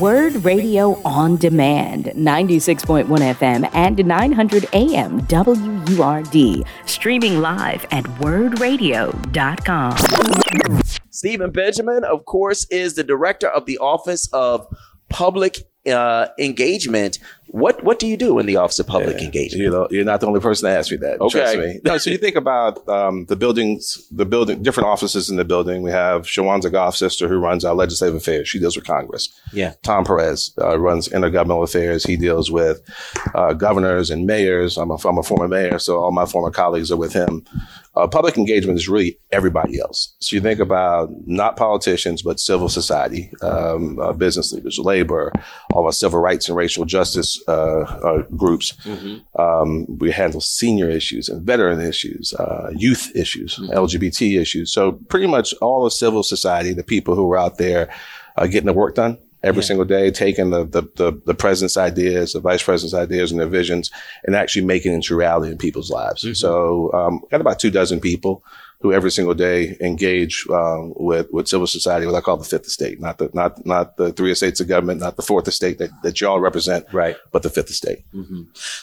Word Radio on Demand, 96.1 FM and 900 AM WURD. Streaming live at wordradio.com. Stephen Benjamin, of course, is the director of the Office of Public uh, Engagement. What what do you do in the Office of Public Yeah. Engagement? You know, you're not the only person to ask me that. Okay. Trust me. No, so you think about um, the buildings, the building, different offices in the building. We have Shuwanza Goff, sister, who runs our legislative affairs. She deals with Congress. Yeah. Tom Perez uh, runs intergovernmental affairs. He deals with uh, governors and mayors. I'm a, I'm a former mayor, so all my former colleagues are with him. Uh, public engagement is really everybody else. So you think about not politicians, but civil society, um, uh, business leaders, labor, all our civil rights and racial justice uh, uh, groups. Um, we handle senior issues and veteran issues, uh, youth issues, LGBT issues. So pretty much all of civil society, the people who are out there uh, getting the work done every single day, taking the, the, the, the president's ideas, the vice president's ideas and their visions and actually making it into reality in people's lives. So, um, got about two dozen people who every single day engage, um, with, with civil society, what I call the fifth estate, not the, not, not the three estates of government, not the fourth estate that, that y'all represent, Right. but the fifth estate.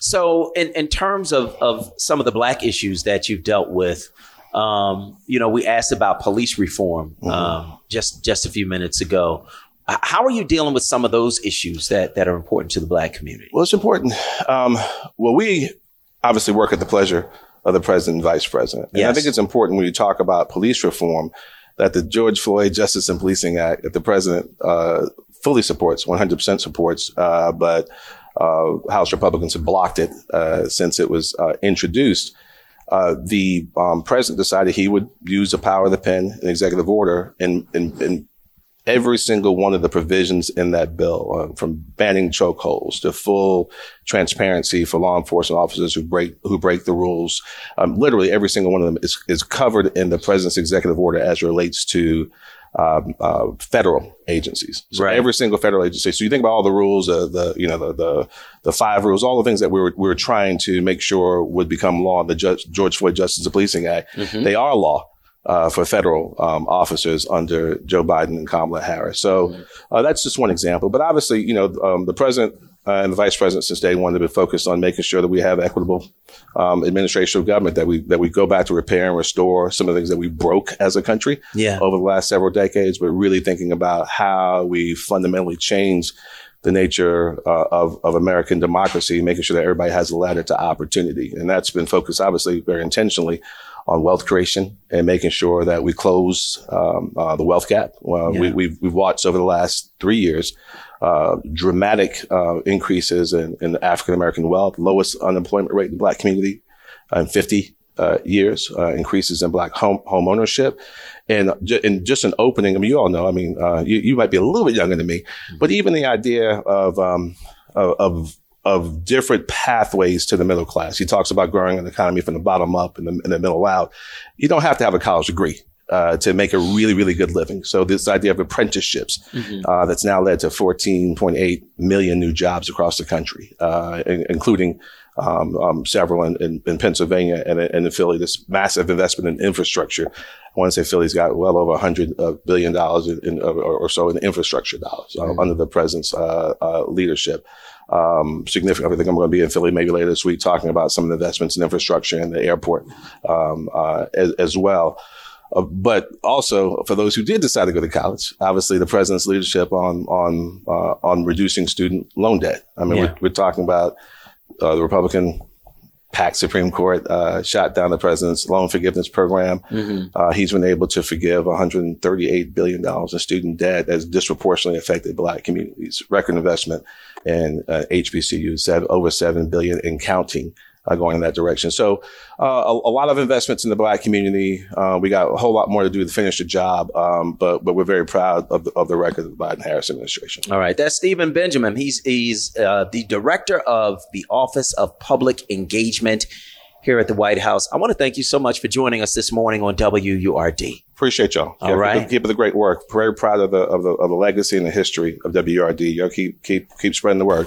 So, in, in terms of, of some of the black issues that you've dealt with, um, you know, we asked about police reform um, just just a few minutes ago. How are you dealing with some of those issues that that are important to the black community? Well, it's important. Um, well, we obviously work at the pleasure of the president and vice president. And I think it's important when you talk about police reform that the George Floyd Justice and Policing Act that the president uh, fully supports, 100% supports, uh, but uh, House Republicans have blocked it uh, since it was uh, introduced. Uh, the um, president decided he would use the power of the pen, an executive order, and, and, and every single one of the provisions in that bill, uh, from banning chokeholds to full transparency for law enforcement officers who break who break the rules. Um, literally, every single one of them is, is covered in the president's executive order as it relates to um, uh, federal agencies. So Right. every single federal agency. So you think about all the rules, uh, the you know the, the the five rules, all the things that we were we were trying to make sure would become law. The Judge, George Floyd Justice and Policing Act, they are law uh, for federal um, officers under Joe Biden and Kamala Harris. So uh, that's just one example. But obviously, you know, um, the president uh, and the vice president since day one have been focused on making sure that we have equitable um, administration of government, that we that we go back to repair and restore some of the things that we broke as a country Yeah. over the last several decades, but really thinking about how we fundamentally change the nature uh, of, of American democracy, making sure that everybody has a ladder to opportunity. And that's been focused, obviously, very intentionally on wealth creation and making sure that we close um, uh, the wealth gap. Well, we, Yeah. we've, we've watched over the last three years uh, dramatic uh, increases in, in African American wealth, lowest unemployment rate in the black community in 50 uh, years, uh, increases in black home, home ownership. And, ju- and just an opening, I mean, you all know, I mean, uh, you, you might be a little bit younger than me, but even the idea of, um, of, of, of different pathways to the middle class. He talks about growing an economy from the bottom up and the, and the middle out. You don't have to have a college degree. Uh, to make a really, really good living. So this idea of apprenticeships, uh, that's now led to 14.8 million new jobs across the country, uh, in- including um, um, several in, in, in Pennsylvania and, and in Philly. This massive investment in infrastructure. I want to say Philly's got well over 100 uh, dollars in, or, or so in infrastructure dollars uh, under the president's uh, uh, leadership. Um, significant. I think I'm going to be in Philly maybe later this week talking about some of the investments in infrastructure and the airport um, uh, as, as well. Uh, but also for those who did decide to go to college, obviously the president's leadership on on uh, on reducing student loan debt. I mean, Yeah. we're, we're talking about uh, the Republican packed Supreme Court uh, shot down the president's loan forgiveness program. Uh, he's been able to forgive 138 billion dollars in student debt that's disproportionately affected Black communities. Record investment in uh, HBCUs, seven, over seven billion and counting. Uh, going in that direction. So, uh, a, a lot of investments in the Black community. Uh, we got a whole lot more to do to finish the job, um, but but we're very proud of the, of the record of the Biden Harris administration. All right, that's Stephen Benjamin. He's he's uh, the director of the Office of Public Engagement here at the White House. I want to thank you so much for joining us this morning on WURD. Appreciate y'all. All Keep- right. keep, keep up the great work. Very proud of the of the of the legacy and the history of WURD. Y'all keep keep keep spreading the word.